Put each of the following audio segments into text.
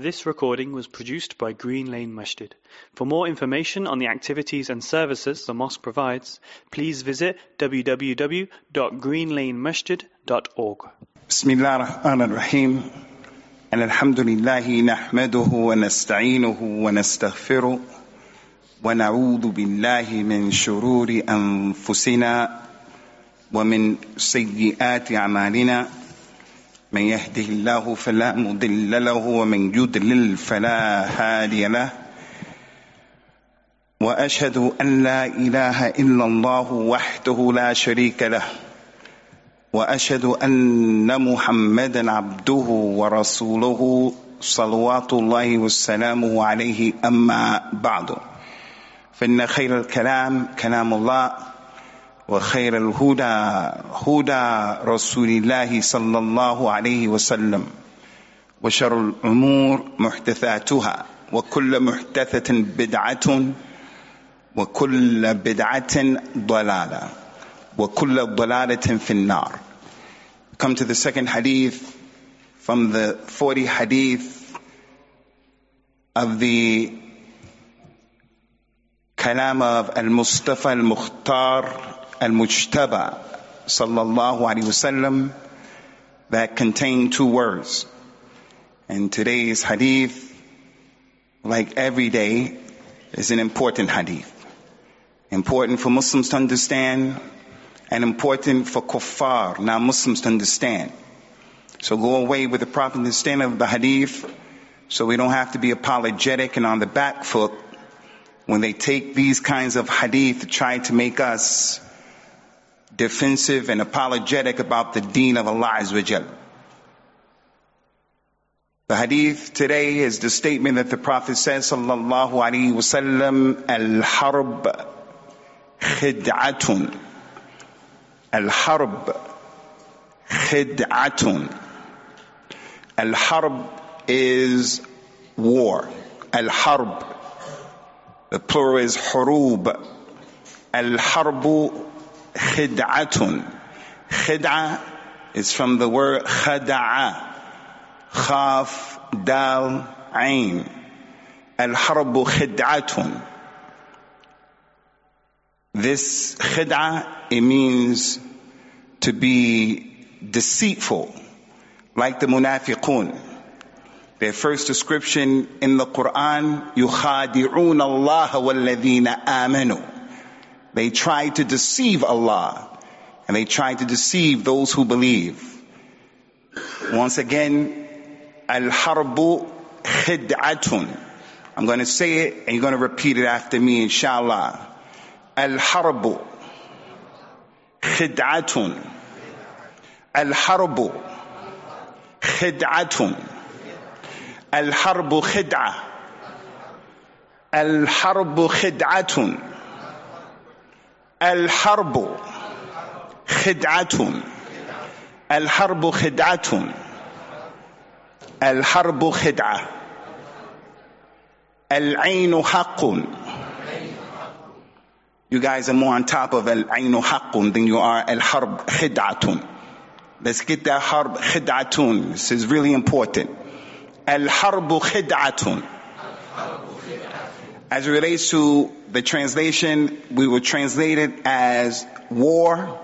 This recording was produced by Green Lane Masjid. For more information on the activities and services the mosque provides, please visit www.greenlanemasjid.org. Bismillah ar-Rahman ar-Rahim. And alhamdulillahi nahmaduhu wa nasta'inuhu wa nastaghfiruh wa na'udhu billahi min shururi anfusina wa min sayyiati a'malina. من يهده الله فلا مضل له ومن يضلل فلا هادي له. وأشهد أن لا إله إلا الله وحده لا شريك له. وأشهد أن محمدا عبده ورسوله صلوات الله وسلامه عليه أما بعد. فإن خير الكلام كلام الله. وخير الهدى هدى رسول الله صلى الله عليه وسلم. وشر الأمور محدثاتها وكل محدثة بدعة وكل بدعة ضلالة وكل ضلالة في النار. Come to the second hadith from the 40 hadith of the kalam of al-mustafa al-mukhtar. Al-mujtaba sallallahu alaihi wasallam that contain two words. And today's hadith, like every day, is an important hadith. Important for Muslims to understand and important for kuffar, non-Muslims to understand. So go away with the proper understanding of the hadith so we don't have to be apologetic and on the back foot when they take these kinds of hadith to try to make us defensive and apologetic about the deen of Allah Azza The hadith today is the statement that the Prophet says, sallallahu alaihi wasallam, al-harb khid'atun. Al-harb khid'atun. Al-harb is war. Al-harb. The plural is hurub. Al-harbu khid'atun. Khid'a is from the word khada'a. Khaf, dal, ain. Al-harbu khid'atun. This khid'a, it means to be deceitful, like the munafiqun. Their first description in the Quran, يُخَادِعُونَ اللَّهَ وَالَّذِينَ آمَنُوا they tried to deceive Allah and they tried to deceive those who believe. Once again, Al-Harbu Khid'atun. I'm going to say it and you're going to repeat it after me, inshallah. Al-Harbu Khid'atun. Al-Harbu Khid'atun. Al-Harbu Khid'ah. Al-Harbu Khid'atun. الحرب خدعة الحرب خدعة الحرب خدعة العين حق You guys are more on top of al-ainu haqqun than you are al-harb khid'atun. Let's get that harb khid'atun. This is really important. Al-harbu khid'atun. As it relates to the translation, we will translate it as war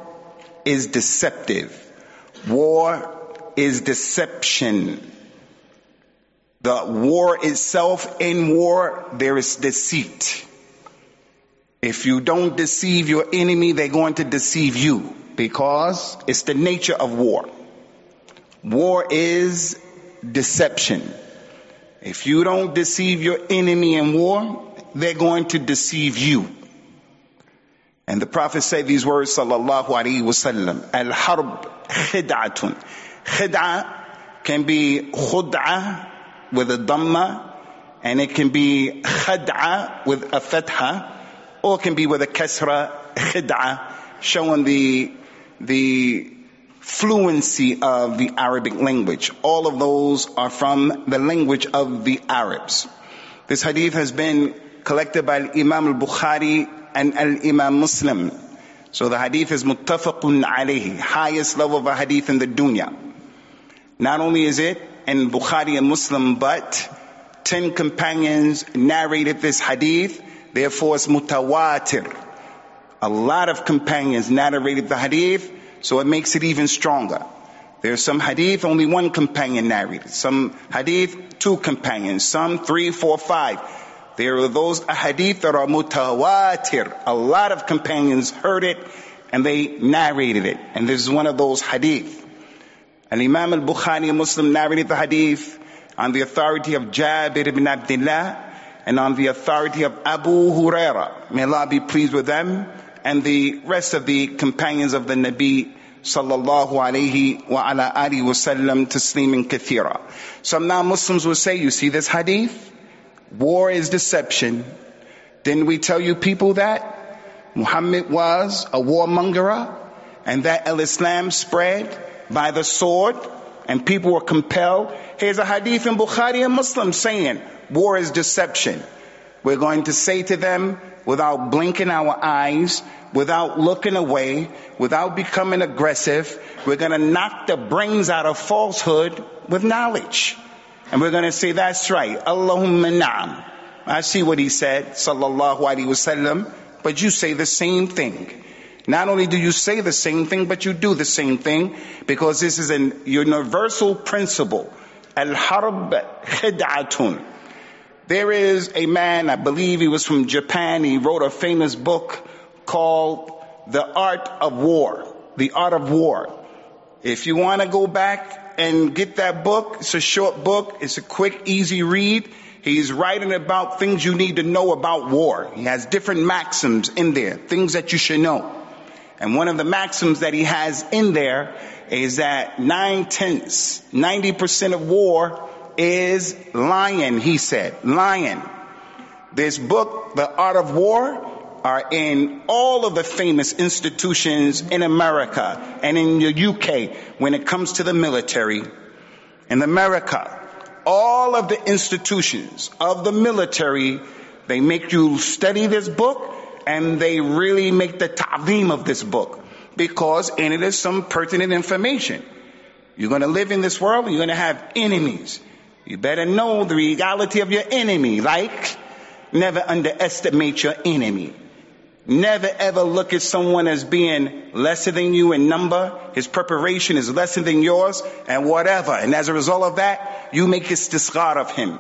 is deceptive. War is deception. The war itself, in war, there is deceit. If you don't deceive your enemy, they're going to deceive you because it's the nature of war. War is deception. If you don't deceive your enemy in war, they're going to deceive you. And the Prophet said these words, sallallahu alaihi wasallam, al-harb khid'atun. Khid'a can be khud'a with a dhamma, and it can be khad'a with a fatha, or it can be with a kasra, khid'a, showing the, the fluency of the Arabic language. All of those are from the language of the Arabs. This hadith has been collected by Imam al-Bukhari and al-Imam Muslim. So the hadith is muttafaqun alayhi, highest level of a hadith in the dunya. Not only is it in Bukhari and Muslim, but ten companions narrated this hadith, therefore it's mutawatir. A lot of companions narrated the hadith, so it makes it even stronger. There's some hadith, only one companion narrated. Some hadith, two companions. Some three, four, five. There are those hadith that are mutawatir. A lot of companions heard it and they narrated it. And this is one of those hadith. And Imam al-Bukhari, Muslim, narrated the hadith on the authority of Jabir ibn Abdullah and on the authority of Abu Huraira. May Allah be pleased with them and the rest of the companions of the Nabi sallallahu alayhi wa ala alihi wasallam taslimin kathira. Some non-Muslims will say, you see this hadith? War is deception. Didn't we tell you people that? Muhammad was a warmonger and that al-Islam spread by the sword and people were compelled. Here's a hadith in Bukhari and Muslim saying, war is deception. We're going to say to them, without blinking our eyes, without looking away, without becoming aggressive. We're going to knock the brains out of falsehood with knowledge. And we're going to say, that's right. Allahumma na'am. I see what he said, sallallahu alaihi wasallam, but you say the same thing. Not only do you say the same thing, but you do the same thing because this is a universal principle. Al-harb khid'atun. There is a man, I believe he was from Japan, he wrote a famous book called The Art of War. The Art of War. If you want to go back and get that book, it's a short book, it's a quick, easy read. He's writing about things you need to know about war. He has different maxims in there, things that you should know. And one of the maxims that he has in there is that nine tenths, 90% of war is lying, he said. Lying. This book, The Art of War, are in all of the famous institutions in America and in the UK when it comes to the military. In America, all of the institutions of the military, they make you study this book and they really make the ta'zeem of this book because in it is some pertinent information. You're going to live in this world and you're going to have enemies. You better know the reality of your enemy. Like, never underestimate your enemy. Never ever look at someone as being lesser than you in number. His preparation is lesser than yours and whatever. And as a result of that, you make a istisghar of him.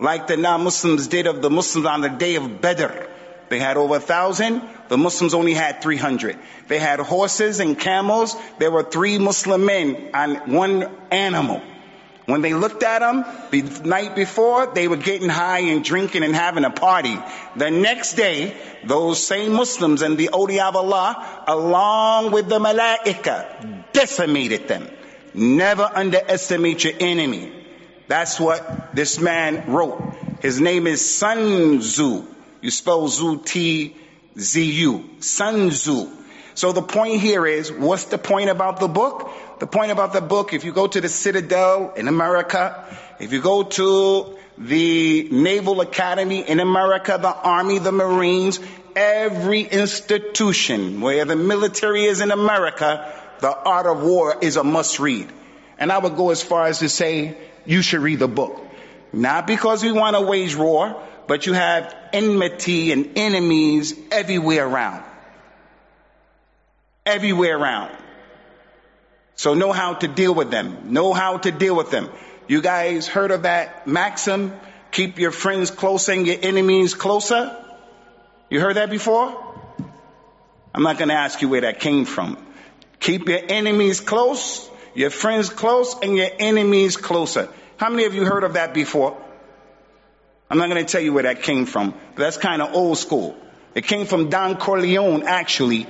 Like the non-Muslims did of the Muslims on the day of Badr. They had over a thousand. The Muslims only had 300. They had horses and camels. There were three Muslim men on one animal. When they looked at them the night before, they were getting high and drinking and having a party. The next day, those same Muslims and the awliya of Allah, along with the malaika, decimated them. Never underestimate your enemy. That's what this man wrote. His name is Sun Tzu. You spell Zu T Z U. Sun Tzu. So the point here is, what's the point about the book? The point about the book, if you go to the Citadel in America, if you go to the Naval Academy in America, the Army, the Marines, every institution where the military is in America, the art of war is a must read. And I would go as far as to say, you should read the book. Not because we want to wage war, but you have enmity and enemies everywhere around everywhere around. So know how to deal with them. Know how to deal with them. You guys heard of that maxim? Keep your friends closer and your enemies closer? You heard that before? I'm not going to ask you where that came from. Keep your enemies close, your friends close, and your enemies closer. How many of you heard of that before? I'm not going to tell you where that came from, but that's kind of old school. It came from Don Corleone, actually,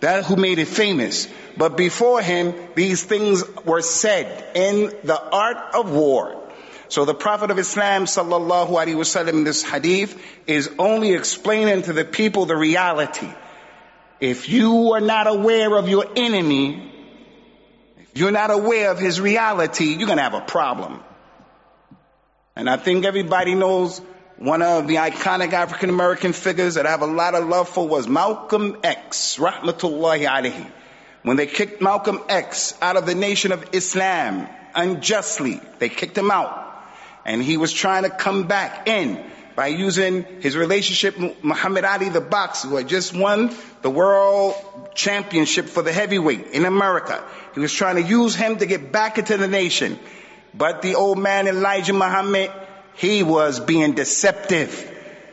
that who made it famous. But before him, these things were said in the art of war. So the Prophet of Islam sallallahu alaihi wasallam in this hadith is only explaining to the people the reality. If you are not aware of your enemy, if you're not aware of his reality, you're to have a problem. And I think everybody knows one of the iconic African American figures that I have a lot of love for was Malcolm X, rahmatullahi alayhi. When they kicked Malcolm X out of the nation of Islam unjustly, they kicked him out. And he was trying to come back in by using his relationship with Muhammad Ali, the boxer, who had just won the world championship for the heavyweight in America. He was trying to use him to get back into the nation. But the old man Elijah Muhammad, he was being deceptive.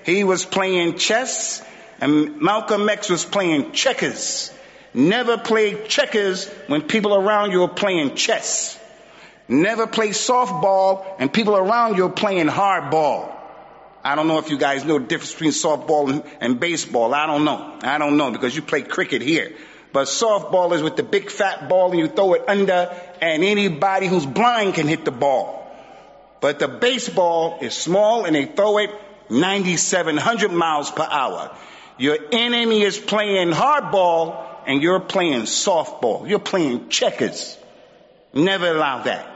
He was playing chess and Malcolm X was playing checkers. Never play checkers when people around you are playing chess. Never play softball and people around you are playing hardball. I don't know if you guys know the difference between softball and, and, baseball. I don't know. I don't know because you play cricket here. But softball is with the big fat ball and you throw it under and anybody who's blind can hit the ball. But the baseball is small and they throw it 9,700 miles per hour. Your enemy is playing hardball and you're playing softball. You're playing checkers. Never allow that.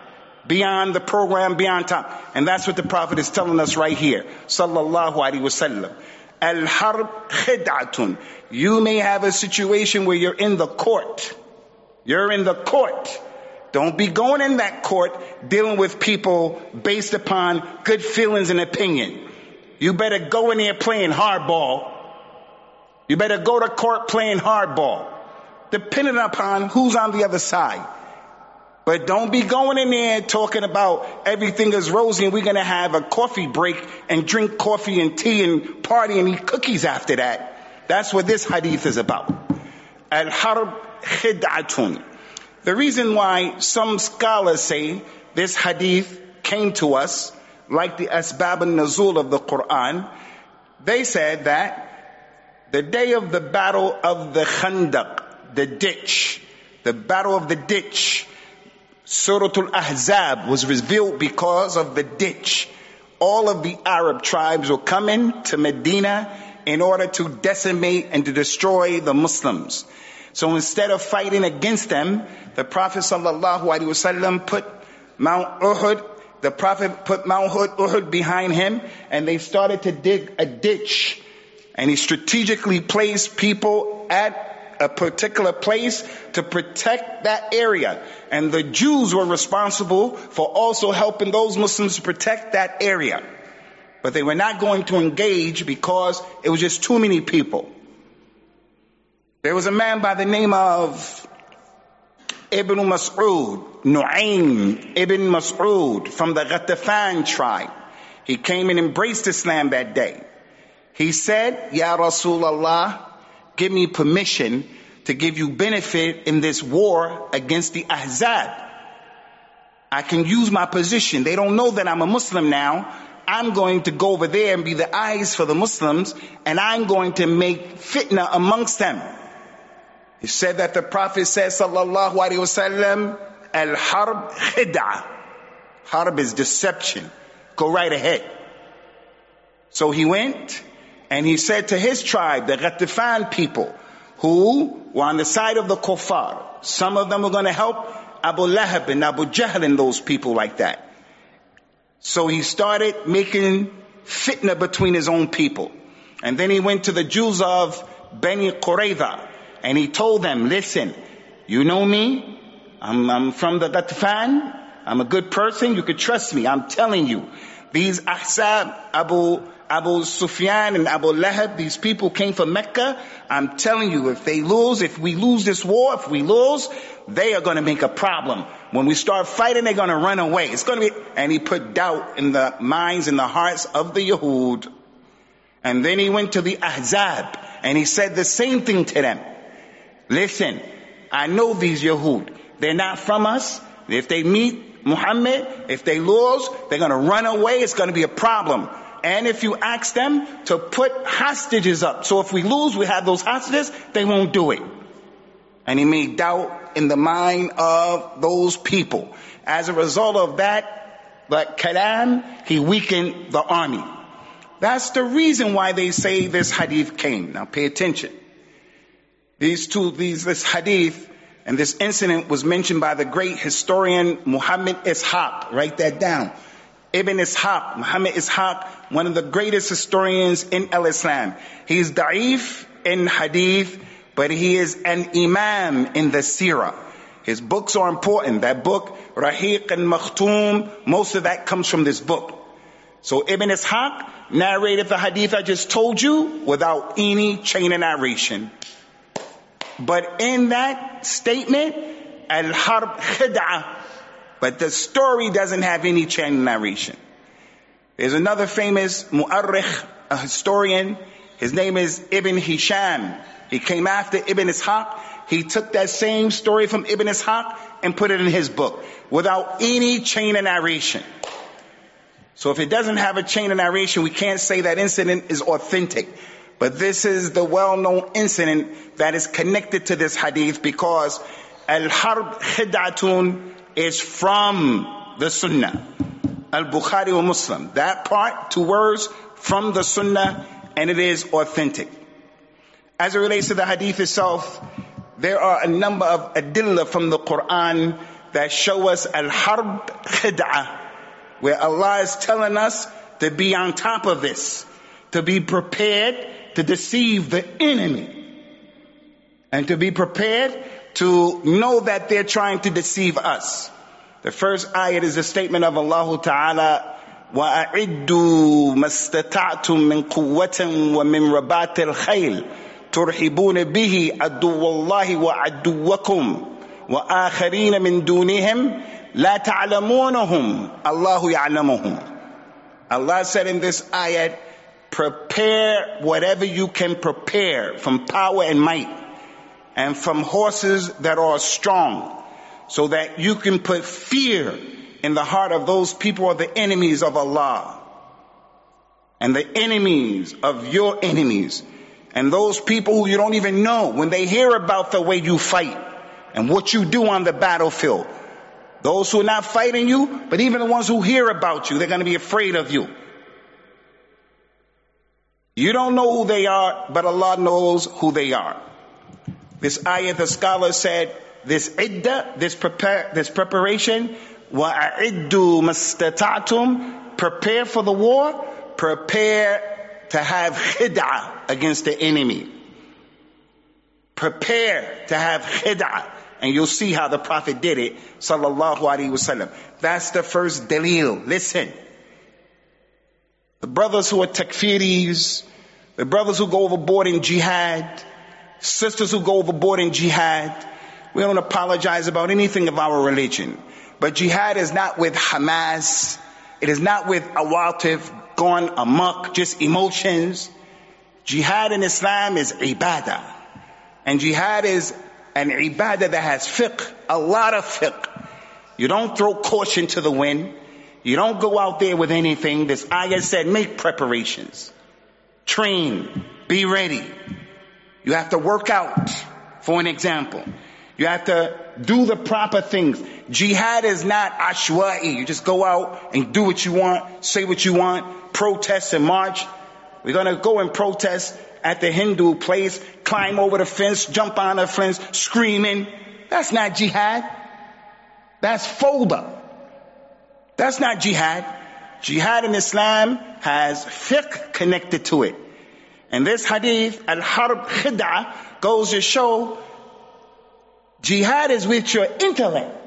Beyond the program, beyond time. And that's what the Prophet is telling us right here. Sallallahu Alaihi Wasallam. Al-harb khid'atun. You may have a situation where you're in the court. You're in the court. Don't be going in that court dealing with people based upon good feelings and opinion. You better go in there playing hardball. You better go to court playing hardball. Depending upon who's on the other side. But don't be going in there talking about everything is rosy and we're going to have a coffee break and drink coffee and tea and party and eat cookies after that. That's what this hadith is about. Al-harb khid'atun. The reason why some scholars say this hadith came to us like the asbab al-nuzul of the Quran, they said that the day of the battle of the Khandaq, the ditch, the battle of the ditch, Surah Al-Ahzab was revealed because of the ditch. All of the Arab tribes were coming to Medina in order to decimate and to destroy the Muslims. So instead of fighting against them, the Prophet wasallam put Mount Uhud, the Prophet put Mount Uhud behind him and they started to dig a ditch. And he strategically placed people at a particular place to protect that area. And the Jews were responsible for also helping those Muslims to protect that area. But they were not going to engage because it was just too many people. There was a man by the name of Ibn Mas'ud, Nu'aym Ibn Mas'ud from the Ghatafan tribe. He came and embraced Islam that day. He said, Ya Rasulullah, give me permission to give you benefit in this war against the Ahzab. I can use my position. They don't know that I'm a Muslim now. I'm going to go over there and be the eyes for the Muslims and I'm going to make fitna amongst them. He said that the Prophet said, sallallahu alaihi wasallam, al-harb khid'ah. Harb is deception. Go right ahead. So he went and he said to his tribe, the Ghatafan people, who were on the side of the kuffar. Some of them were going to help Abu Lahab and Abu Jahl and those people like that. So he started making fitna between his own people. And then he went to the Jews of Beni Qurayza and he told them, listen, you know me? I'm, I'm from the Ghatafan. I'm a good person. You could trust me. I'm telling you. These Ahzab, Abu Abu Sufyan and Abu Lahab, these people came from Mecca. I'm telling you, if they lose, if we lose this war, if we lose, they are going to make a problem. When we start fighting, they're going to run away. It's going to be, and he put doubt in the minds and the hearts of the Yahud. And then he went to the Ahzab and he said the same thing to them. Listen, I know these Yahud. They're not from us. If they meet Muhammad, if they lose, they're going to run away. It's going to be a problem. And if you ask them to put hostages up, so if we lose, we have those hostages, they won't do it. And he made doubt in the mind of those people. As a result of that, but Kalam, he weakened the army. That's the reason why they say this hadith came. Now pay attention. These two, these, this hadith and this incident was mentioned by the great historian Muhammad Ishaq. Write that down. Ibn Ishaq, Muhammad Ishaq, one of the greatest historians in Al-Islam. He's da'if in hadith, but he is an imam in the seerah. His books are important. That book, Rahiq al-Makhtoom, most of that comes from this book. So Ibn Ishaq narrated the hadith I just told you without any chain of narration. But in that statement, al-harb khid'ah, but the story doesn't have any chain of narration. There's another famous mu'arrikh, a historian. His name is Ibn Hisham. He came after Ibn Ishaq. He took that same story from Ibn Ishaq and put it in his book without any chain of narration. So if it doesn't have a chain of narration, we can't say that incident is authentic. But this is the well-known incident that is connected to this hadith because al-harb khid'atun is from the sunnah. Al-Bukhari wa Muslim. That part, two words from the sunnah and it is authentic. As it relates to the hadith itself, there are a number of adillah from the Quran that show us al-harb khid'ah, where Allah is telling us to be on top of this, to be prepared to deceive the enemy, and to be prepared to know that they're trying to deceive us. The first ayat is a statement of Allah Ta'ala, وَأَعِدُّوا مَا اسْتَطَعْتُم مِّن قُوَّةٍ وَمِن رَبَاطِ الْخَيْلِ ترحبون به عدو الله وعدوكم وآخرين من دونهم لا تعلمونهم الله يعلمهم Allah said in this ayat, prepare whatever you can prepare from power and might and from horses that are strong so that you can put fear in the heart of those people who are the enemies of Allah and the enemies of your enemies and those people who you don't even know when they hear about the way you fight and what you do on the battlefield. Those who are not fighting you, but even the ones who hear about you, they're going to be afraid of you. You don't know who they are, but Allah knows who they are. This ayat, the scholar said, this idda, this prepare, this preparation, وَأَعِدُّوا مَسْتَطَعْتُمْ Prepare for the war, prepare to have khid'ah against the enemy. Prepare to have khid'ah. And you'll see how the Prophet did it, sallallahu alaihi wasallam. That's the first dalil. Listen. The brothers who are takfiris, the brothers who go overboard in jihad, sisters who go overboard in jihad, we don't apologize about anything of our religion. But jihad is not with Hamas. It is not with awatif, gone amok, just emotions. Jihad in Islam is ibadah. And jihad is an ibadah that has fiqh, a lot of fiqh. You don't throw caution to the wind. You don't go out there with anything. This ayah said, make preparations. Train. Be ready. You have to work out, for an example. You have to do the proper things. Jihad is not ashwa'i. You just go out and do what you want, say what you want, protest and march. We're gonna go and protest at the Hindu place, climb over the fence, jump on the fence, screaming. That's not jihad. That's folder. That's not jihad. Jihad in Islam has fiqh connected to it. And this hadith, al-harb khid'ah, goes to show jihad is with your intellect.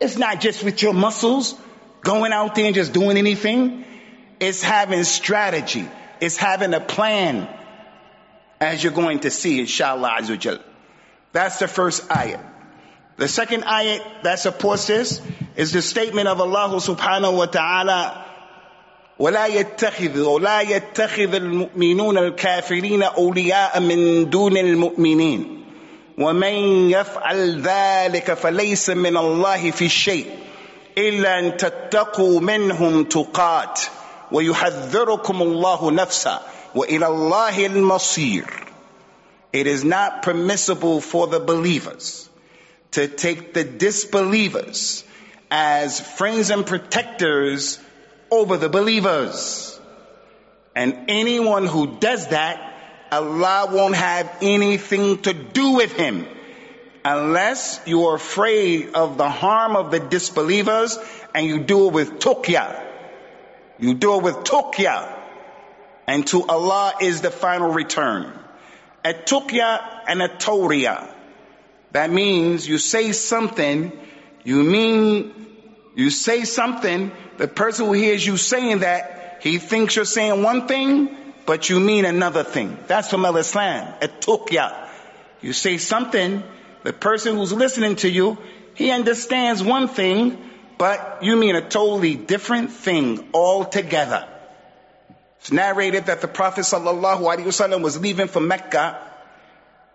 It's not just with your muscles, going out there and just doing anything. It's having strategy. It's having a plan as you're going to see, inshallah azawajal. That's the first ayat. The second ayat that supports this is the statement of Allah subhanahu wa ta'ala ولا يتخذ ولا يتخذ المؤمنون الكافرين أولياء من دون المؤمنين. ومن يفعل ذلك فليس من الله في شيء إلا أن تتقوا منهم تقات ويحذركم الله نفسه وإلى الله المصير. It is not permissible for the believers to take the disbelievers as friends and protectors over the believers. And anyone who does that, Allah won't have anything to do with him unless you are afraid of the harm of the disbelievers and you do it with tuqya. You do it with tuqya. And to Allah is the final return. A tuqya and a tawriya. That means you say something, you mean, you say something, the person who hears you saying that, He thinks you're saying one thing, but you mean another thing. That's from al-Islam, at-tuqya. You say something, the person who's listening to you, he understands one thing, but you mean a totally different thing altogether. It's narrated that the Prophet ﷺ was leaving for Mecca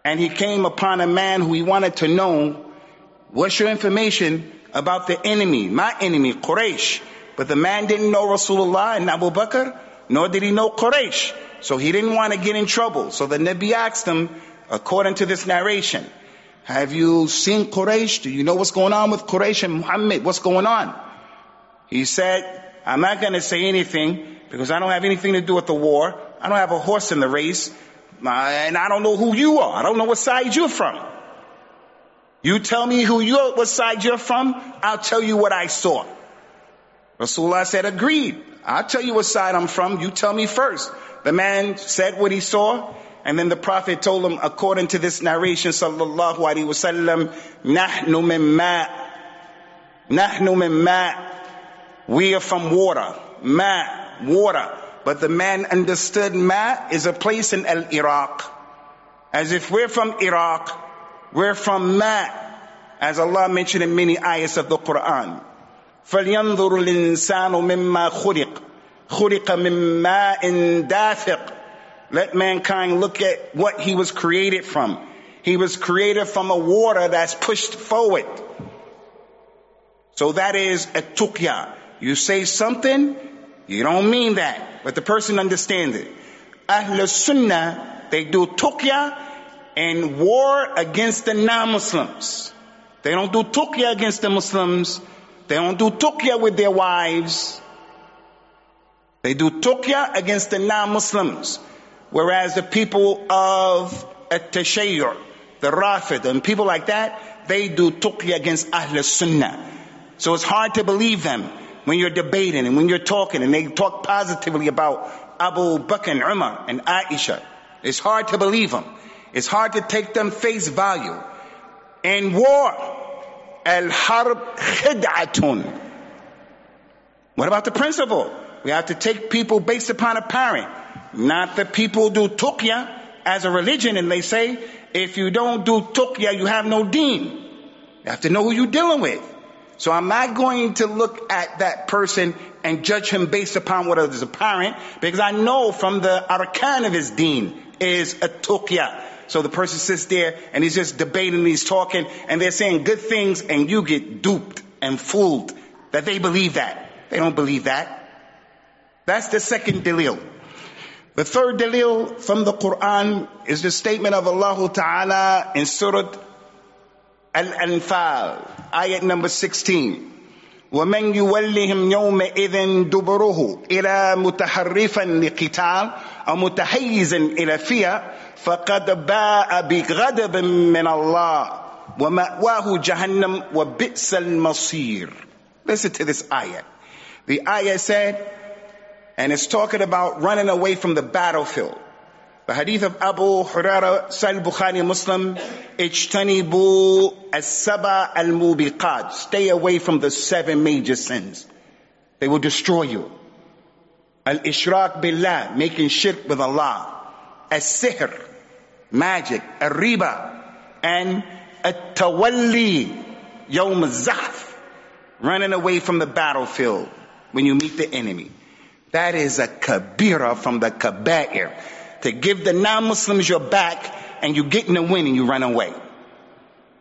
and he came upon a man who he wanted to know, what's your information about the enemy, my enemy, Quraysh. But the man didn't know Rasulullah and Abu Bakr, nor did he know Quraysh. So he didn't want to get in trouble. So the Nabi asked him, according to this narration, have you seen Quraysh? Do you know what's going on with Quraysh and Muhammad? What's going on? He said, I'm not going to say anything because I don't have anything to do with the war. I don't have a horse in the race. And I don't know who you are. I don't know what side you're from. You tell me who you're, what side you're from, I'll tell you what I saw. Rasulullah said, agreed. I'll tell you what side I'm from. You tell me first. The man said what he saw. And then the Prophet told him, according to this narration, sallallahu alaihi wasallam, nahnu min ma, nahnu min ma. We are from water, ma, water. But the man understood ma is a place in Al Iraq. As if we're from Iraq, we're from ma, as Allah mentioned in many ayahs of the Quran. فلينظر الإنسان مما خلق خلق من ماء دافق let mankind look at what he was created from. He was created from a water that's pushed forward. So that is a tukya. You say something, you don't mean that, but the person understands it. Ahl Sunnah, they do tukya and war against the non-Muslims. They don't do tukya against the Muslims. They don't do tukya with their wives. They do tukya against the non-Muslims. Whereas the people of At-Tashayyu', the Rafid, and people like that, they do tuqya against Ahl Sunnah. So it's hard to believe them when you're debating and when you're talking and they talk positively about Abu Bakr and Umar and Aisha. It's hard to believe them. It's hard to take them face value. In war, al-harb khid'atun. What about the principle? We have to take people based upon apparent. Not the people do tuqya as a religion and they say, if you don't do tuqya, you have no deen. You have to know who you're dealing with. So I'm not going to look at that person and judge him based upon what is apparent because I know from the arkan of his deen is a tuqya. So the person sits there and he's just debating, he's talking, and they're saying good things and you get duped and fooled that they believe that. They don't believe that. That's the second dalil. The third dalil from the Quran is the statement of Allah Ta'ala in Surah Al-Anfal, ayat number 16. ومن يولهم يومئذ دبره إلى متحرفا لقتال أو متحيزا إلى فئة فقد باء بغضب من الله ومأواه جهنم وبئس المصير. Listen to this ayah. The ayah said, and it's talking about running away from the battlefield. The hadith of Abu Huraira, Sahih Bukhari Muslim, Ijtanibu as-saba al-mubiqat. Stay away from the seven major sins. They will destroy you. Al-ishrak billah, making shirk with Allah. As-sihr, magic. Al-riba, and at-tawalli, yawm al-zahf. Running away from the battlefield when you meet the enemy. That is a kabira from the kaba'ir To give the non-Muslims your back and you get in the win and you run away.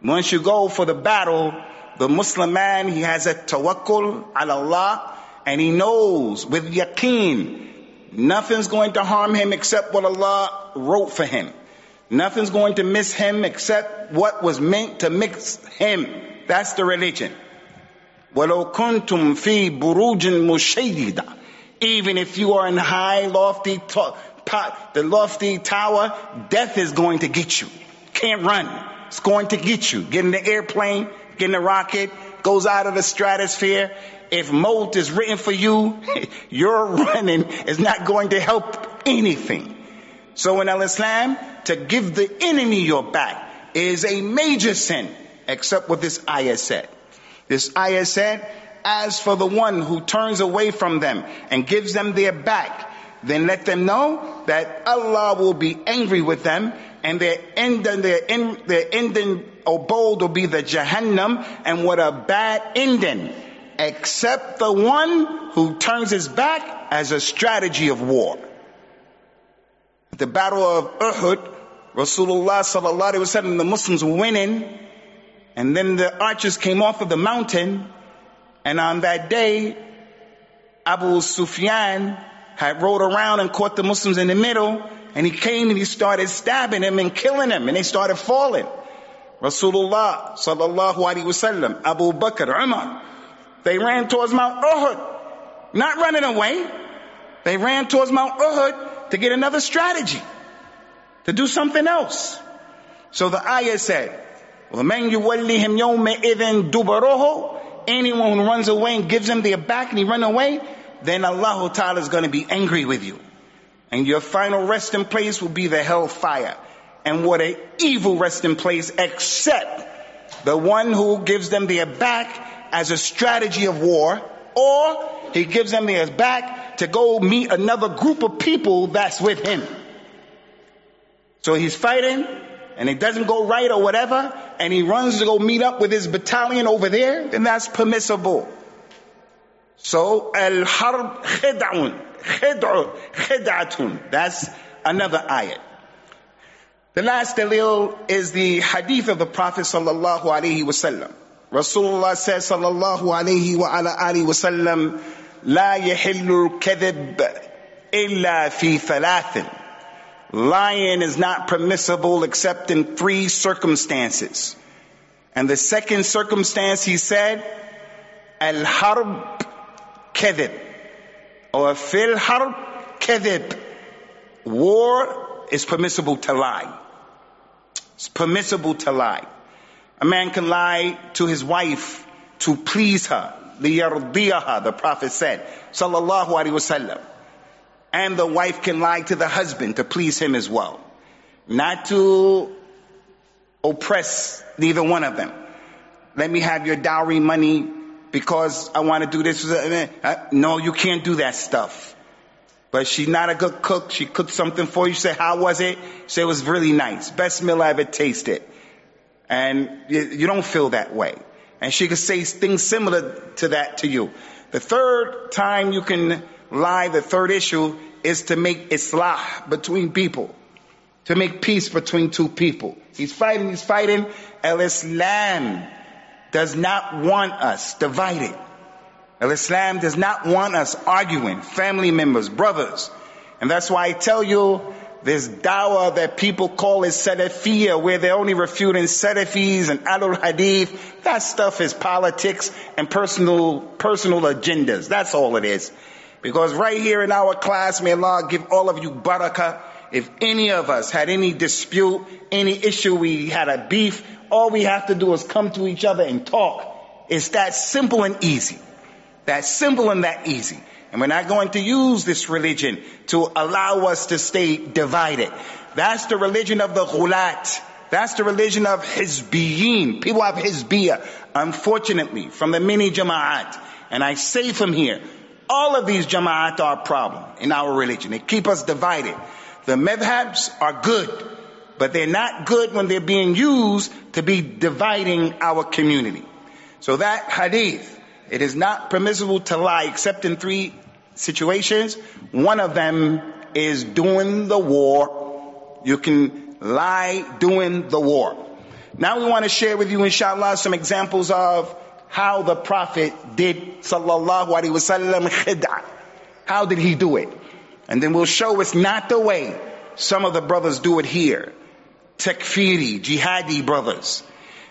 Once you go for the battle, the Muslim man, he has a tawakkul ala Allah and he knows with yaqeen, nothing's going to harm him except what Allah wrote for him. Nothing's going to miss him except what was meant to mix him. That's the religion. وَلَوْ كُنْتُمْ فِي بُرُوجٍ مُشَيِّدًا even if you are in high, lofty, pot, the lofty tower, death is going to get you. Can't run. It's going to get you. Get in the airplane, get in the rocket, goes out of the stratosphere. If molt is written for you, your running is not going to help anything. So in Al-Islam, to give the enemy your back is a major sin, except what this ayah said. This ayah said, as for the one who turns away from them and gives them their back, then let them know that Allah will be angry with them and their end, their end, their ending will be the Jahannam and what a bad ending. Except the one who turns his back as a strategy of war. At the battle of Uhud, Rasulullah sallallahu alaihi wasallam, the Muslims were winning. And then the archers came off of the mountain. And on that day, Abu Sufyan had rode around and caught the Muslims in the middle, and he came and he started stabbing them and killing them, and they started falling. Rasulullah sallallahu alaihi wasallam, Abu Bakr, Umar, they ran towards Mount Uhud, not running away. They ran towards Mount Uhud to get another strategy, to do something else. So the ayah said, وَمَنْ يُوَلِّهِمْ يَوْمَئِذٍ دُبَرُهُ anyone who runs away and gives them their back and he run away, then Allah Ta'ala is going to be angry with you. And your final resting place will be the hellfire. And what an evil resting place except the one who gives them their back as a strategy of war or he gives them their back to go meet another group of people that's with him. So he's fighting and it doesn't go right or whatever, and he runs to go meet up with his battalion over there, then that's permissible. So, al-harb khid'un, khid'u, khid'atun. That's another ayat. The last dalil is the hadith of the Prophet sallallahu alaihi wasallam. Rasulullah says sallallahu alaihi wa ala alihi wasallam, لا يحل الكذب إلا في ثلاث lying is not permissible except in three circumstances. And the second circumstance he said, al harb kadhib, or fil harb kadhib. War is permissible to lie. It's permissible to lie. A man can lie to his wife to please her. لِيَرْضِيَهَا, the Prophet said, sallallahu alaihi wasallam and the wife can lie to the husband to please him as well. Not to oppress neither one of them. Let me have your dowry money because I want to do this. No, you can't do that stuff. But she's not a good cook. She cooked something for you. Say, how was it? Say it was really nice. Best meal I ever tasted. And you, don't feel that way. And she could say things similar to that to you. The third time you can lie, the third issue is to make islah between people, to make peace between two people. He's fighting, he's fighting. Al Islam does not want us divided. Al Islam does not want us arguing, family members, brothers. And that's why I tell you, this dawah that people call is Salafiyah, where they're only refuting Salafis and Ahlul Hadith. That stuff is politics and personal, personal agendas. That's all it is. Because right here in our class, may Allah give all of you barakah. If any of us had any dispute, any issue, we had a beef, all we have to do is come to each other and talk. It's that simple and easy. That simple and that easy. And we're not going to use this religion to allow us to stay divided. That's the religion of the ghulat. That's the religion of Hizbiyin. People have Hizbiyah. Unfortunately, from the many jama'at. And I say from here, all of these jama'at are a problem in our religion. They keep us divided. The madhabs are good, but they're not good when they're being used to be dividing our community. So that hadith, it is not permissible to lie except in three situations. One of them is doing the war. You can lie doing the war. Now we want to share with you, inshallah, some examples of how the Prophet did sallallahu alaihi wasallam khid'ah. How did he do it? And then we'll show it's not the way some of the brothers do it here. Takfiri, jihadi brothers.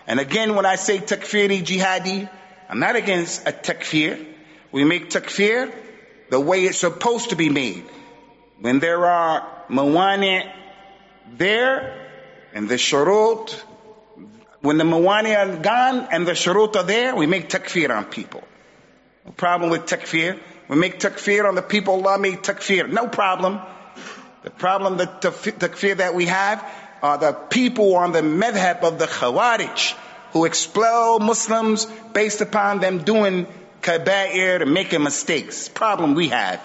And again, when I say takfiri, jihadi, I'm not against a takfir. We make takfir the way it's supposed to be made. When there are mawani there, and the shurut, when the mawani are gone and the shurut are there, we make takfir on people. No problem with takfir. We make takfir on the people Allah made takfir. No problem. The problem, the takfir that we have are the people on the madhab of the Khawarij who expel Muslims based upon them doing kaba'ir to making mistakes. Problem we have.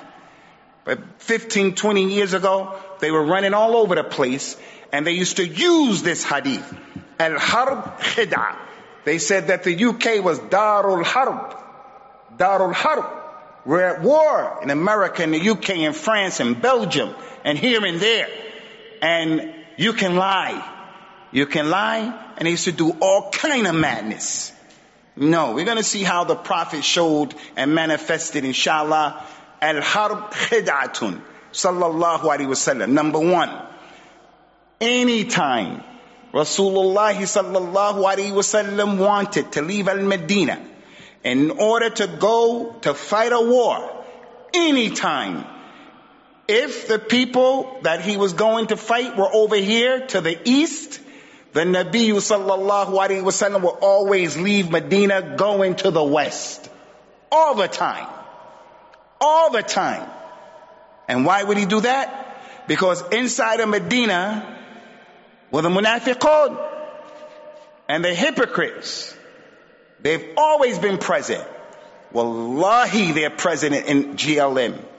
But 15, 20 years ago, they were running all over the place and they used to use this hadith. Al-harb khida. They said that the UK was Darul Harb. Darul Harb. We're at war in America and the UK and France and Belgium and here and there. And you can lie. You can lie and they used to do all kind of madness. No, we're going to see how the Prophet showed and manifested, inshallah, al-harb khid'atun, sallallahu alaihi wasallam. Number one, anytime Rasulullah sallallahu alaihi wasallam wanted to leave al-Medina in order to go to fight a war, anytime, if the people that he was going to fight were over here to the east, the Nabi sallallahu alaihi wasallam will always leave Medina going to the west. All the time. All the time. And why would he do that? Because inside of Medina were the munafiqun and the hypocrites. They've always been present. Wallahi, they're present in GLM.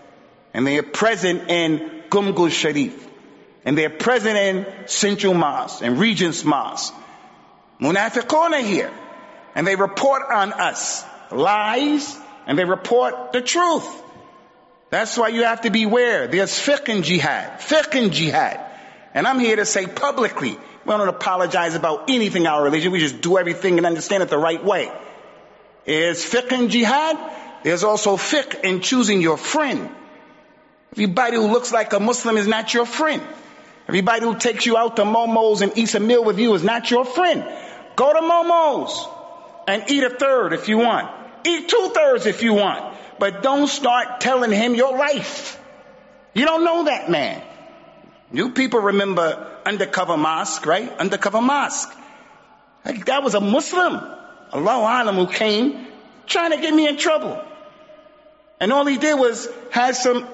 And they are present in Ghamkol Sharif and they're present in Central Mosque and Regent's Mosque. Munafiqun are here and they report on us lies and they report the truth. That's why you have to beware. There's fiqh jihad, fiqh jihad. And I'm here to say publicly, we don't apologize about anything our religion. We just do everything and understand it the right way. There's fiqh jihad. There's also fiqh in choosing your friend. Everybody who looks like a Muslim is not your friend. Everybody who takes you out to Momo's and eats a meal with you is not your friend. Go to Momo's and eat a third if you want. Eat two thirds if you want. But don't start telling him your life. You don't know that man. You people remember undercover mosque, right? Undercover mosque. That was a Muslim, Allah Alam, who came trying to get me in trouble. And all he did was had some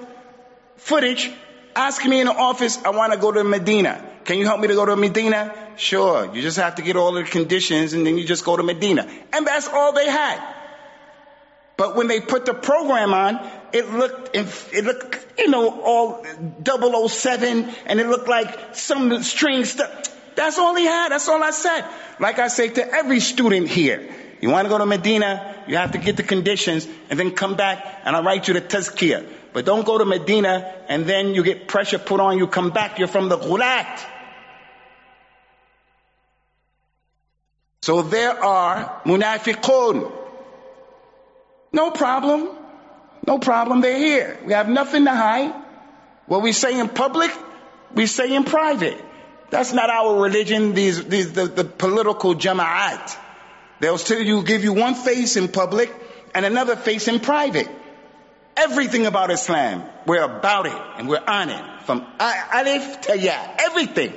footage asking me in the office, I want to go to Medina. Can you help me to go to Medina? Sure. You just have to get all the conditions and then you just go to Medina. And that's all they had. But when they put the program on, it looked, it looked, you know, all 007 and it looked like some string stuff. That's all he had. That's all I said. Like I say to every student here, you want to go to Medina, you have to get the conditions and then come back and I'll write you the tazkiyah. But don't go to Medina and then you get pressure put on you, come back, you're from the Ghulat. So there are munafiqun. No problem. No problem. They're here. We have nothing to hide. What we say in public, we say in private. That's not our religion, these, these the, the political jama'at. They'll tell you, give you one face in public and another face in private. Everything about Islam, we're about it and we're on it. From alif to ya, everything.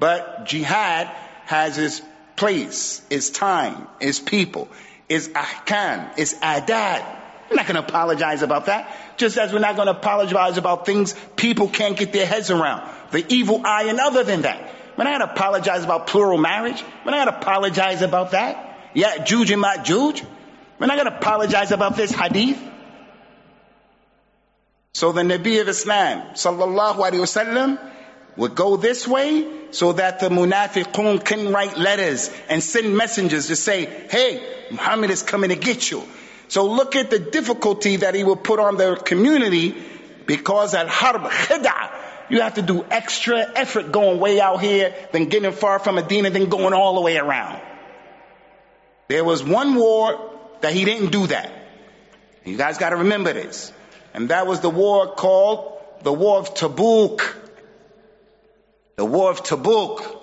But jihad has its place, its time, its people, its ahkam, its adad. We're not going to apologize about that. Just as we're not going to apologize about things people can't get their heads around. The evil eye and other than that. We're not going to apologize about plural marriage. We're not going to apologize about that. Yeah, Juj and Juj. We're not going to apologize about this hadith. So the Nabi of Islam, sallallahu alaihi wasallam, would go this way so that the munafiqun can write letters and send messengers to say, hey, Muhammad is coming to get you. So look at the difficulty that he will put on the community because at harb khida, you have to do extra effort going way out here than getting far from Medina than going all the way around. There was one war that he didn't do that. You guys got to remember this. And that was the war called the War of Tabuk. The War of Tabuk.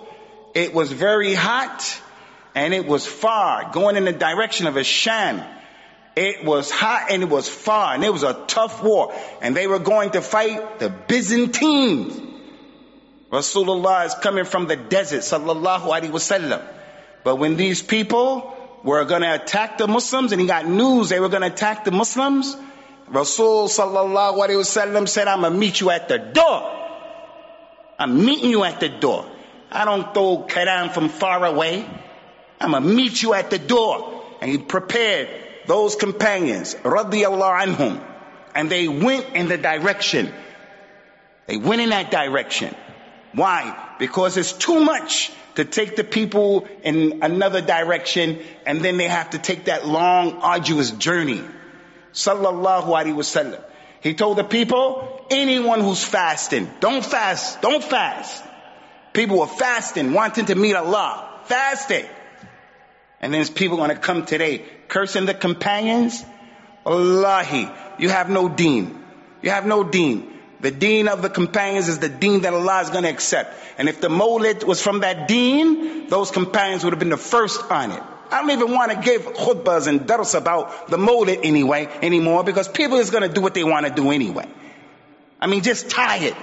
It was very hot and it was far, going in the direction of Asham. It was hot and it was far and it was a tough war. And they were going to fight the Byzantines. Rasulullah is coming from the desert, sallallahu alaihi wasallam. But when these people were going to attack the Muslims and he got news they were going to attack the Muslims, Rasul sallallahu alayhi wasallam said, I'm to meet you at the door. I'm meeting you at the door. I don't throw Quran from far away. I'm to meet you at the door. And he prepared those companions, radiallahu anhum, and they went in the direction. They went in that direction. Why? Because it's too much to take the people in another direction and then they have to take that long, arduous journey. Sallallahu alaihi wasallam. He told the people, anyone who's fasting, don't fast, don't fast. People were fasting, wanting to meet Allah, fasting. And then there's people going to come today cursing the companions. Wallahi, you have no deen. You have no deen. The deen of the companions is the deen that Allah is going to accept. And if the mawlid was from that deen, those companions would have been the first on it. I don't even want to give khutbahs and dars about the mawlid anyway, anymore, because people is going to do what they want to do anyway. I mean, just tie it.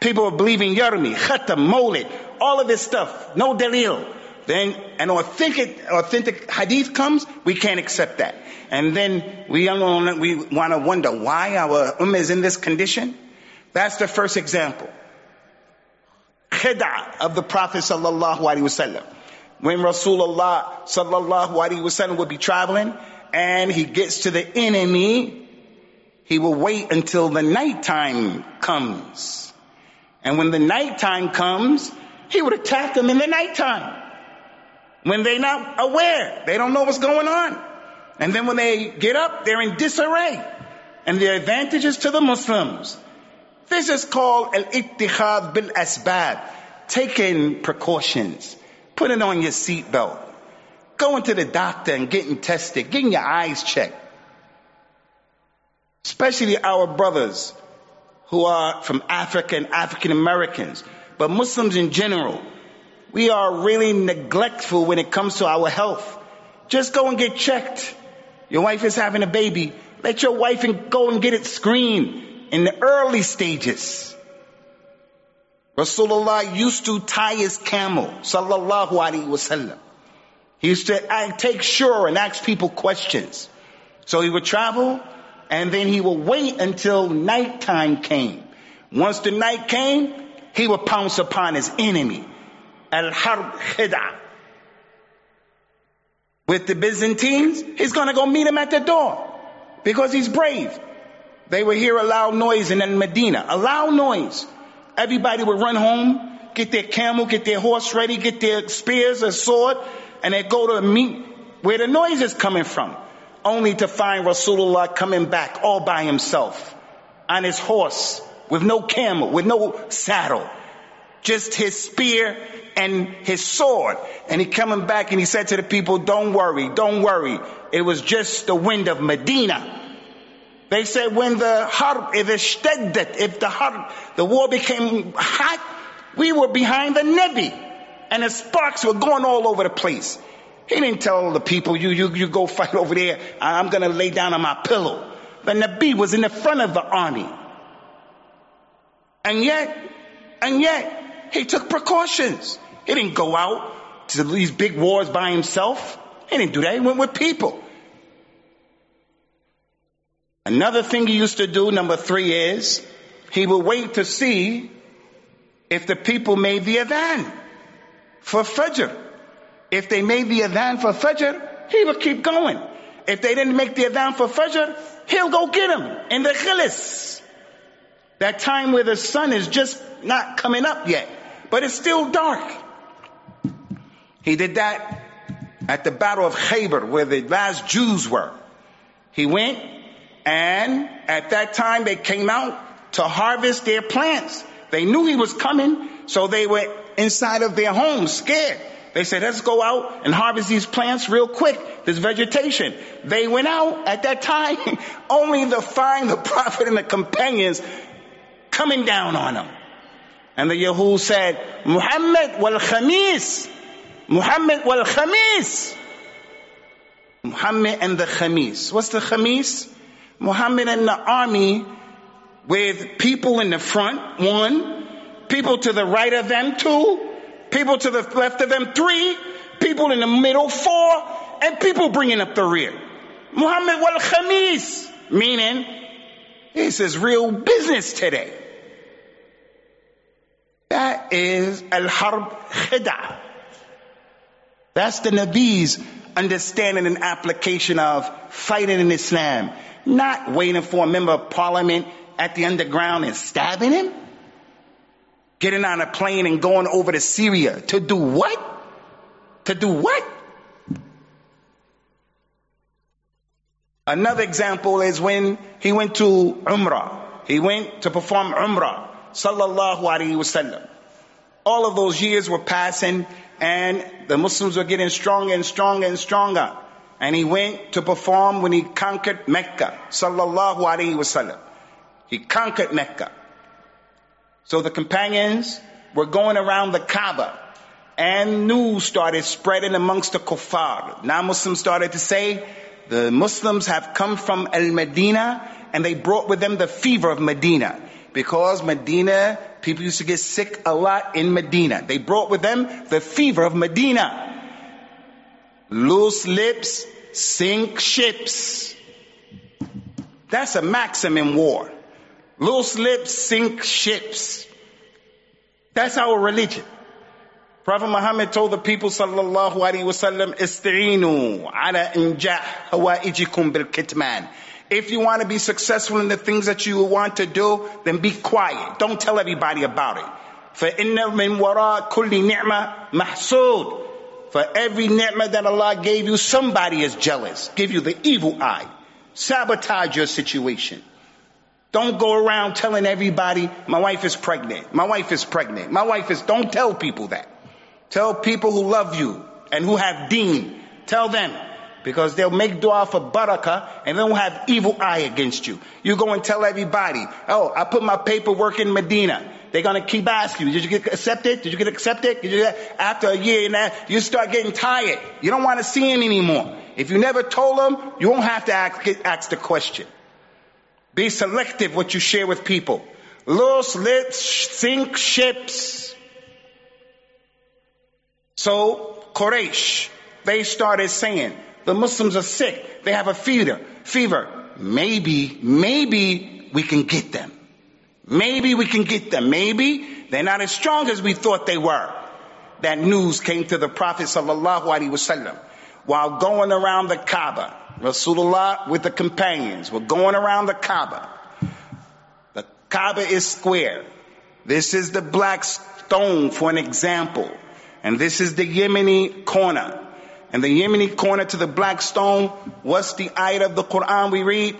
People are believing Yarmi, Khatam, Mawlid, all of this stuff. No dalil. Then an authentic, authentic hadith comes, we can't accept that. And then we, we want to wonder why our ummah is in this condition. That's the first example. Khida of the Prophet sallallahu alaihi wasallam. When Rasulullah sallallahu alaihi wasallam would be traveling and he gets to the enemy, he will wait until the nighttime comes. And when the nighttime comes, he would attack them in the nighttime. When they're not aware, they don't know what's going on. And then when they get up, they're in disarray. And the advantages to the Muslims. This is called al-ittikhadh bil asbab. Taking precautions. Putting on your seatbelt. Going to the doctor and getting tested. Getting your eyes checked. Especially our brothers who are from Africa and African Americans. But Muslims in general. We are really neglectful when it comes to our health. Just go and get checked. Your wife is having a baby. Let your wife go and get it screened in the early stages. Rasulullah used to tie his camel, sallallahu alaihi wasallam. He used to take sure and ask people questions. So he would travel and then he would wait until nighttime came. Once the night came, he would pounce upon his enemy. Al-Harb Khida with the Byzantines, he's to go meet him at the door because he's brave. They would hear a loud noise in Medina, a loud noise. Everybody would run home, get their camel, get their horse ready, get their spears, a sword, and they go to meet where the noise is coming from, only to find Rasulullah coming back all by himself on his horse with no camel, with no saddle, just his spear and his sword. And he coming back and he said to the people, don't worry, don't worry. It was just the wind of Medina. They said when the harb, if if the harb, the war became hot, we were behind the Nebi. And the sparks were going all over the place. He didn't tell the people, you, you, you go fight over there. I'm going to lay down on my pillow. The Nabi was in the front of the army. And yet, and yet, he took precautions. He didn't go out to these big wars by himself. He didn't do that. He went with people. Another thing he used to do, number three, is he would wait to see if the people made the adhan for Fajr. If they made the adhan for Fajr, he would keep going. If they didn't make the adhan for Fajr, he'll go get them in the khilis. That time where the sun is just not coming up yet but it's still dark. He did that at the Battle of Khaybar, where the last Jews were. He went, and at that time they came out to harvest their plants. They knew he was coming, so they were inside of their homes scared. They said, let's go out and harvest these plants real quick, this vegetation. They went out at that time only to find the prophet and the companions coming down on them. And the Yahud said, Muhammad wal Khamis. Muhammad wal Khamis. Muhammad and the Khamis. What's the Khamis? Muhammad and the army with people in the front, one, people to the right of them, two, people to the left of them, three, people in the middle, four, and people bringing up the rear. Muhammad wal Khamis, meaning this is real business today. That is al-harb khida. That's the Nabi's understanding and application of fighting in Islam. Not waiting for a member of parliament at the underground and stabbing him. Getting on a plane and going over to Syria to do what? To do what? Another example is when he went to Umrah. He went to perform Umrah. Sallallahu Alaihi Wasallam. All of those years were passing and the Muslims were getting stronger and stronger and stronger. And he went to perform when he conquered Mecca. Sallallahu Alaihi Wasallam. He conquered Mecca. So the companions were going around the Kaaba and news started spreading amongst the kuffar. Now Muslims started to say, the Muslims have come from Al-Medina and they brought with them the fever of Medina. Because Medina, people used to get sick a lot in Medina. They brought with them the fever of Medina. Loose lips sink ships. That's a maxim in war. Loose lips sink ships. That's our religion. Prophet Muhammad told the people sallallahu alaihi wasallam, "Ista'inu ala injah hawaijikum bil kitman." If you want to be successful in the things that you want to do, then be quiet. Don't tell everybody about it. فَإِنَّ مِن وَرَاءِ كُلِّ نِعْمَةٍ مَحْسُودٍ For every ni'mah that Allah gave you, somebody is jealous. Give you the evil eye. Sabotage your situation. Don't go around telling everybody, my wife is pregnant. My wife is pregnant. My wife is, don't tell people that. Tell people who love you and who have deen. Tell them. Because they'll make dua for barakah and they'll have evil eye against you. You go and tell everybody, oh, I put my paperwork in Medina. They're gonna keep asking you, did you get accepted? Did you get accepted? Did you get, after a year and a you start getting tired. You don't want to see him anymore. If you never told them, you won't have to ask, ask the question. Be selective what you share with people. Loose lips sink ships. So, Quraysh, they started saying, the Muslims are sick. They have a fever. Fever. Maybe, maybe we can get them. Maybe we can get them. Maybe they're not as strong as we thought they were. That news came to the Prophet sallallahu alaihi wasallam while going around the Kaaba. Rasulullah with the companions were going around the Kaaba. The Kaaba is square. This is the black stone for an example. And this is the Yemeni corner. And the Yemeni corner to the black stone, what's the ayat of the Quran we read?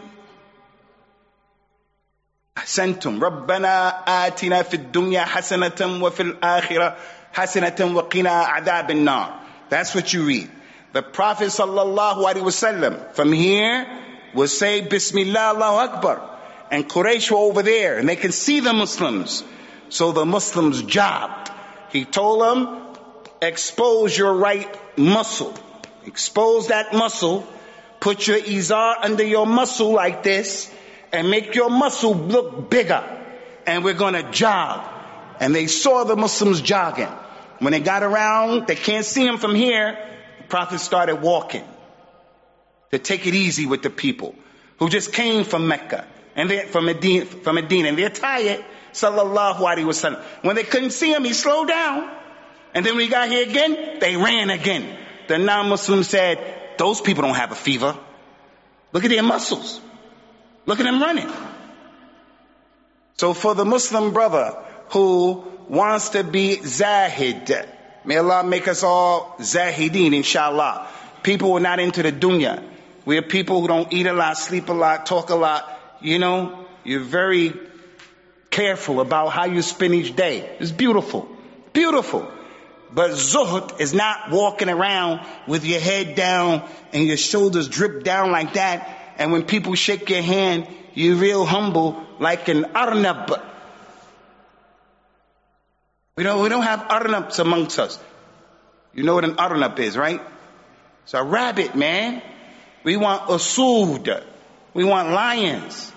أحسنتم ربنا آتنا في الدنيا حسنة وفي الآخرة حسنة وقنا عذاب النار. That's what you read. The Prophet sallallahu alaihi wasallam from here will say Bismillah Allahu Akbar. And Quraysh were over there and they can see the Muslims. So the Muslims jobbed. He told them, expose your right muscle. Expose that muscle. Put your izar under your muscle like this and make your muscle look bigger. And we're going to jog. And they saw the Muslims jogging. When they got around, they can't see him from here. The Prophet started walking to take it easy with the people who just came from Mecca and they, from Medina, from Medina and they're tired. Sallallahu alaihi wasallam. When they couldn't see him, he slowed down. And then when he got here again, they ran again. The non-Muslim said, those people don't have a fever. Look at their muscles. Look at him running. So for the Muslim brother who wants to be zahid, may Allah make us all zahideen, inshallah. People who are not into the dunya. We are people who don't eat a lot, sleep a lot, talk a lot. You know, you're very careful about how you spend each day. It's beautiful. Beautiful. But zuhud is not walking around with your head down and your shoulders drip down like that. And when people shake your hand, you're real humble like an arnab. We don't, we don't have arnabs amongst us. You know what an arnab is, right? It's a rabbit, man. We want usud. We want lions.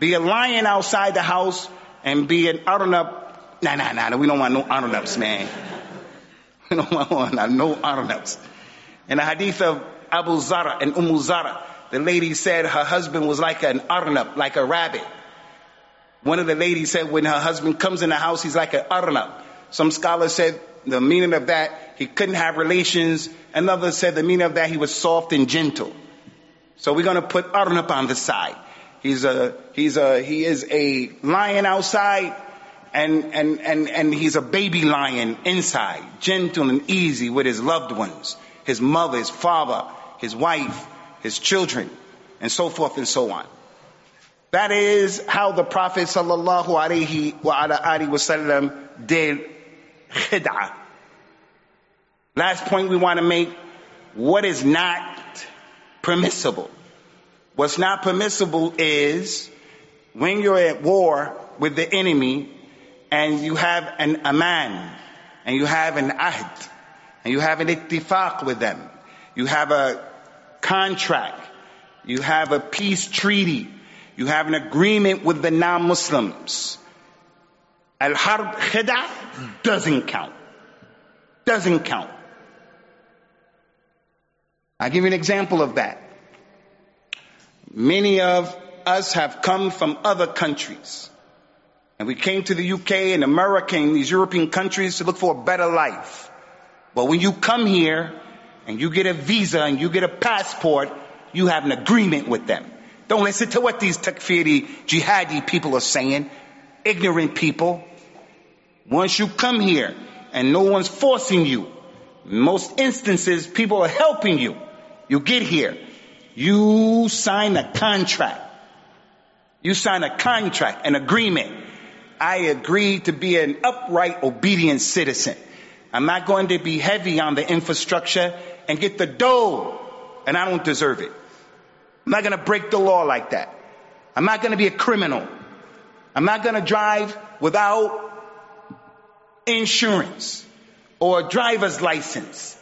Be a lion outside the house and be an arnab. Nah, nah, nah, we don't want no arnabs, man. We don't want no arnabs. In the hadith of Abu Zara and Umm Zara, the lady said her husband was like an arnab, like a rabbit. One of the ladies said when her husband comes in the house, he's like an arnab. Some scholars said the meaning of that, he couldn't have relations. Another said the meaning of that, he was soft and gentle. So we're going to put Arnab on the side. He's a, he's a, he is a lion outside and, and, and, and he's a baby lion inside, gentle and easy with his loved ones, his mother, his father, his wife, his children, and so forth and so on. That is how the Prophet sallallahu alaihi wasallam did khid'ah. Last point we want to make, what is not permissible? What's not permissible is when you're at war with the enemy and you have an aman and you have an ahd and you have an ittifaq with them. You have a contract. You have a peace treaty. You have an agreement with the non-Muslims. Al-Harb Khida doesn't count. Doesn't count. I'll give you an example of that. Many of us have come from other countries. And we came to the UK and America and these European countries to look for a better life. But when you come here and you get a visa and you get a passport, you have an agreement with them. Don't listen to what these takfiri, jihadi people are saying. Ignorant people. Once you come here and no one's forcing you, most instances people are helping you. You get here. You sign a contract. You sign a contract, an agreement. I agree to be an upright, obedient citizen. I'm not going to be heavy on the infrastructure and get the dough and I don't deserve it. I'm not going to break the law like that. I'm not going to be a criminal. I'm not going to drive without insurance or a driver's license.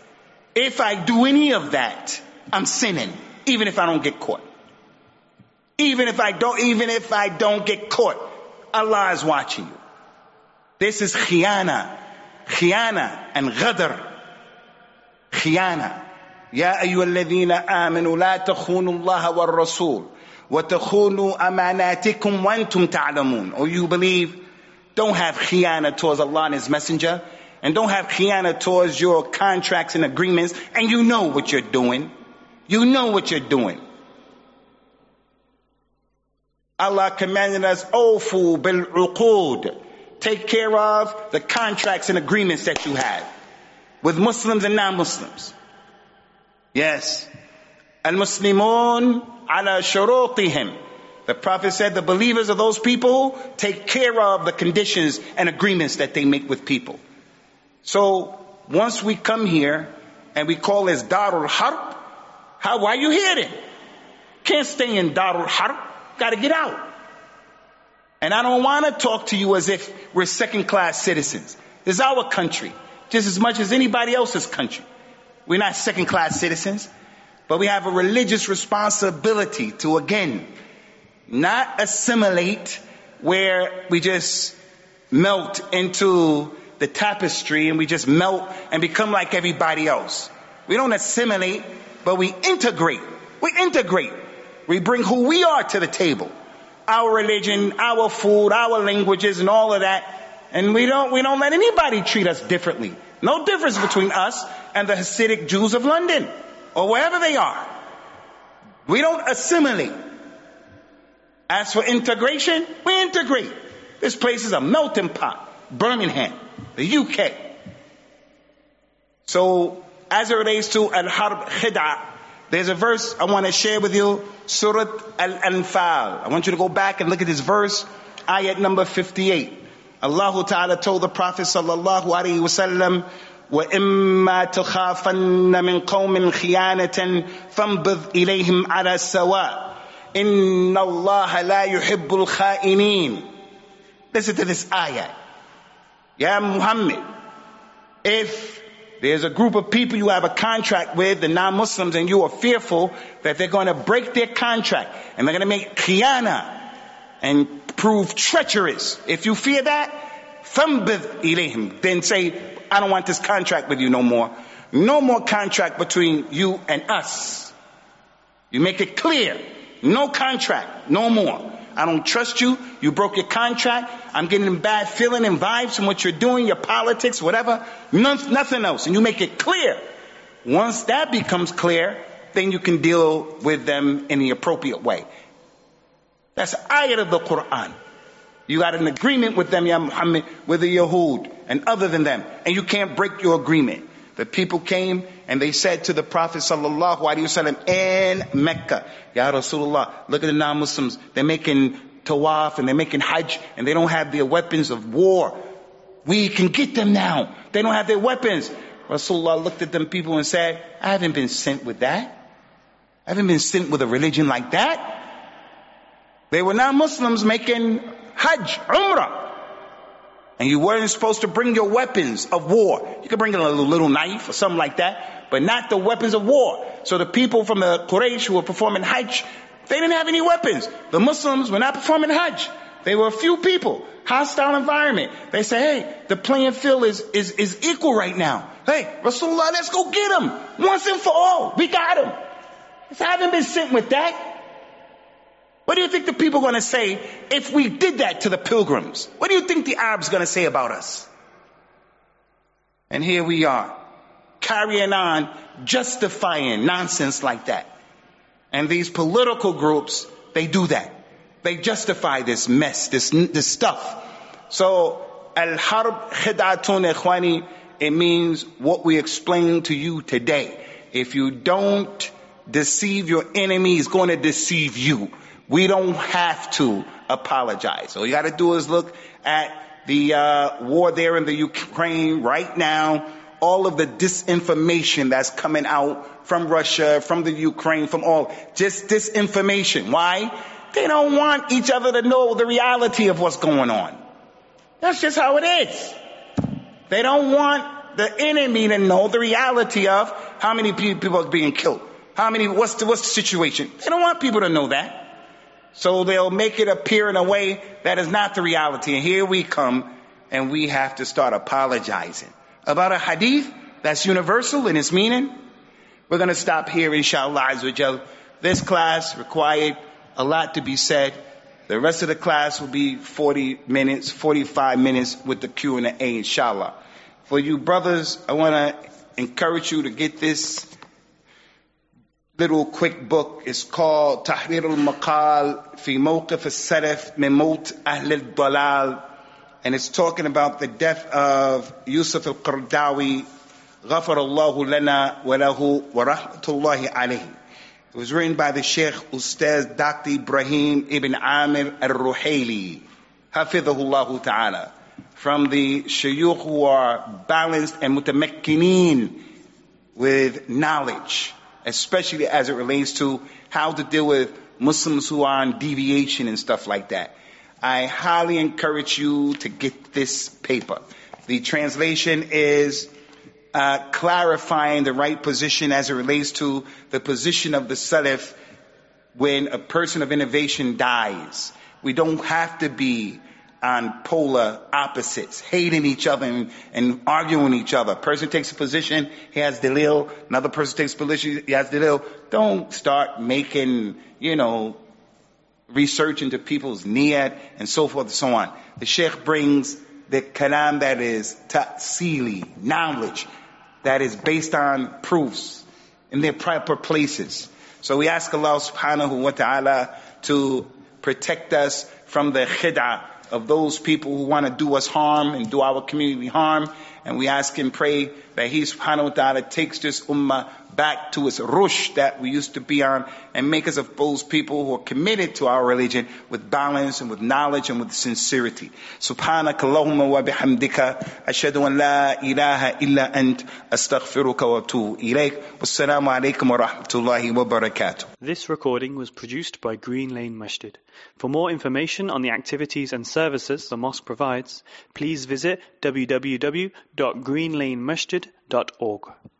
If I do any of that, I'm sinning, even if I don't get caught. Even if I don't, even if I don't get caught, Allah is watching you. This is khiyana, khiyana and ghadr. Khiyana. يا أيها الذين آمنوا لا تخونوا الله والرسول وتخونوا أماناتكم وأنتم تعلمون. Or you believe, don't have khiyana towards Allah and His Messenger, and don't have khiyana towards your contracts and agreements, and you know what you're doing. You know what you're doing. Allah commanded us, Ofu bil uqud. Take care of the contracts and agreements that you have with Muslims and non-Muslims. Yes. Al-Muslimun ala shurutihim. The Prophet said the believers of those people take care of the conditions and agreements that they make with people. So once we come here and we call this Darul Harb, how, why are you here then? Can't stay in Darul Harb. Gotta get out. And I don't want to talk to you as if we're second class citizens. This is our country, just as much as anybody else's country. We're not second class citizens, but we have a religious responsibility to again, not assimilate where we just melt into the tapestry and we just melt and become like everybody else. We don't assimilate, but we integrate. We integrate. We bring who we are to the table. Our religion, our food, our languages and all of that. And we don't, we don't let anybody treat us differently. No difference between us and the Hasidic Jews of London or wherever they are. We don't assimilate. As for integration, we integrate. This place is a melting pot. Birmingham, the UK. So, as it relates to Al-Harb Khida, there's a verse I want to share with you, Surah Al-Anfal. I want you to go back and look at this verse, ayat number 58. Allah Ta'ala told the Prophet sallallahu alaihi wasallam, وإما تخافن من قوم خيانة فانبذ إليهم على السواء إن الله لا يحب الخائنين Listen to this ayah. Ya Muhammad, if there's a group of people you have a contract with, the non-Muslims, and you are fearful that they're going to break their contract and they're going to make khiyana and prove treacherous. If you fear that, فَانْبِذْ إِلَيْهِمْ Then say, I don't want this contract with you no more. No more contract between you and us. You make it clear. No contract. No more. I don't trust you. You broke your contract. I'm getting a bad feeling and vibes from what you're doing, your politics, whatever. None, nothing else. And you make it clear. Once that becomes clear, then you can deal with them in the appropriate way. That's ayat of the Quran. You got an agreement with them, Ya Muhammad, with the Yahud and other than them. And you can't break your agreement. The people came and they said to the Prophet sallallahu alaihi wasallam in Mecca, Ya Rasulullah, look at the non-Muslims. They're making tawaf and they're making hajj and they don't have their weapons of war. We can get them now. They don't have their weapons. Rasulullah looked at them people and said, I haven't been sent with that. I haven't been sent with a religion like that. They were non-Muslims making hajj, umrah. And you weren't supposed to bring your weapons of war. You could bring a little, little knife or something like that, but not the weapons of war. So the people from the Quraysh who were performing Hajj, they didn't have any weapons. The Muslims were not performing Hajj. They were a few people. Hostile environment. They say, hey, the playing field is, is, is equal right now. Hey, Rasulullah, let's go get them. Once and for all. We got them. I haven't been sent with that. What do you think the people are going to say if we did that to the pilgrims? What do you think the Arabs are going to say about us? And here we are, carrying on, justifying nonsense like that. And these political groups, they do that. They justify this mess, this, this stuff. So, al-harb khidatun ikhwani, it means what we explained to you today. If you don't deceive your enemy, he's going to deceive you. We don't have to apologize. All you got to do is look at the uh, war there in the Ukraine right now. All of the disinformation that's coming out from Russia, from the Ukraine, from all just disinformation. Why? They don't want each other to know the reality of what's going on. That's just how it is. They don't want the enemy to know the reality of how many people are being killed. How many, what's the, what's the situation? They don't want people to know that. So they'll make it appear in a way that is not the reality. And here we come and we have to start apologizing about a hadith that's universal in its meaning. We're going to stop here, inshallah. This class required a lot to be said. The rest of the class will be 40 minutes, 45 minutes with the Q and the A, inshallah. For you brothers, I want to encourage you to get this little quick book. Is called تحرير المقال في موقف السلف من موت أهل الضلال and it's talking about the death of Yusuf al-Qaradawi غفر الله لنا وله ورحمة الله عليه It was written by the Sheikh Ustaz Dr. Ibrahim ibn Amir al-Ruhaili الله Ta'ala from the shayukh who are balanced and متمكنين with knowledge especially as it relates to how to deal with Muslims who are on deviation and stuff like that. I highly encourage you to get this paper. The translation is uh, clarifying the right position as it relates to the position of the Salaf when a person of innovation dies. We don't have to be on polar opposites, hating each other and, and arguing each other. Person takes a position, he has delil. Another person takes a position, he has delil. Don't start making, you know, research into people's niyat and so forth and so on. The Sheikh brings the kalam that is ta'sili, knowledge, that is based on proofs in their proper places. So we ask Allah subhanahu wa ta'ala to protect us from the khid'ah, of those people who want to do us harm and do our community harm. And we ask and pray that He subhanahu wa ta'ala takes this ummah back to its rush that we used to be on and make us of those people who are committed to our religion with balance and with knowledge and with sincerity. Bihamdika ashhadu an la ilaha illa ant astaghfiruka wa atubu ilayk. Wassalamu alaikum wa rahmatullahi wa barakatuh. This recording was produced by Green Lane Masjid. For more information on the activities and services the mosque provides, please visit www.greenlanemasjid.org.